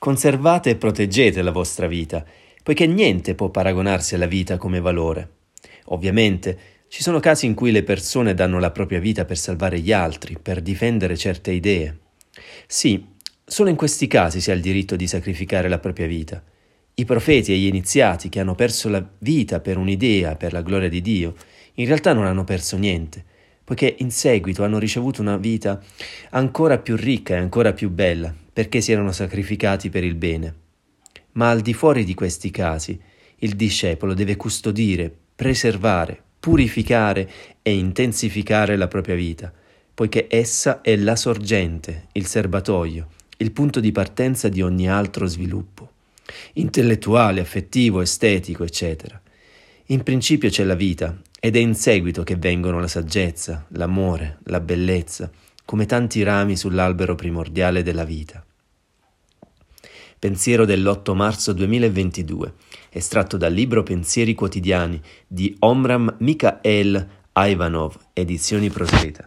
Conservate e proteggete la vostra vita, poiché niente può paragonarsi alla vita come valore. Ovviamente ci sono casi in cui le persone danno la propria vita per salvare gli altri, per difendere certe idee. Sì, solo in questi casi si ha il diritto di sacrificare la propria vita. I profeti e gli iniziati che hanno perso la vita per un'idea, per la gloria di Dio, in realtà non hanno perso niente, poiché in seguito hanno ricevuto una vita ancora più ricca e ancora più bella, perché si erano sacrificati per il bene. Ma al di fuori di questi casi, il discepolo deve custodire, preservare, purificare e intensificare la propria vita, poiché essa è la sorgente, il serbatoio, il punto di partenza di ogni altro sviluppo, intellettuale, affettivo, estetico, eccetera. In principio c'è la vita ed è in seguito che vengono la saggezza, l'amore, la bellezza, come tanti rami sull'albero primordiale della vita. Pensiero dell'8 marzo 2022, estratto dal libro Pensieri quotidiani di Omram Mikhael Ivanov, edizioni Prosperita.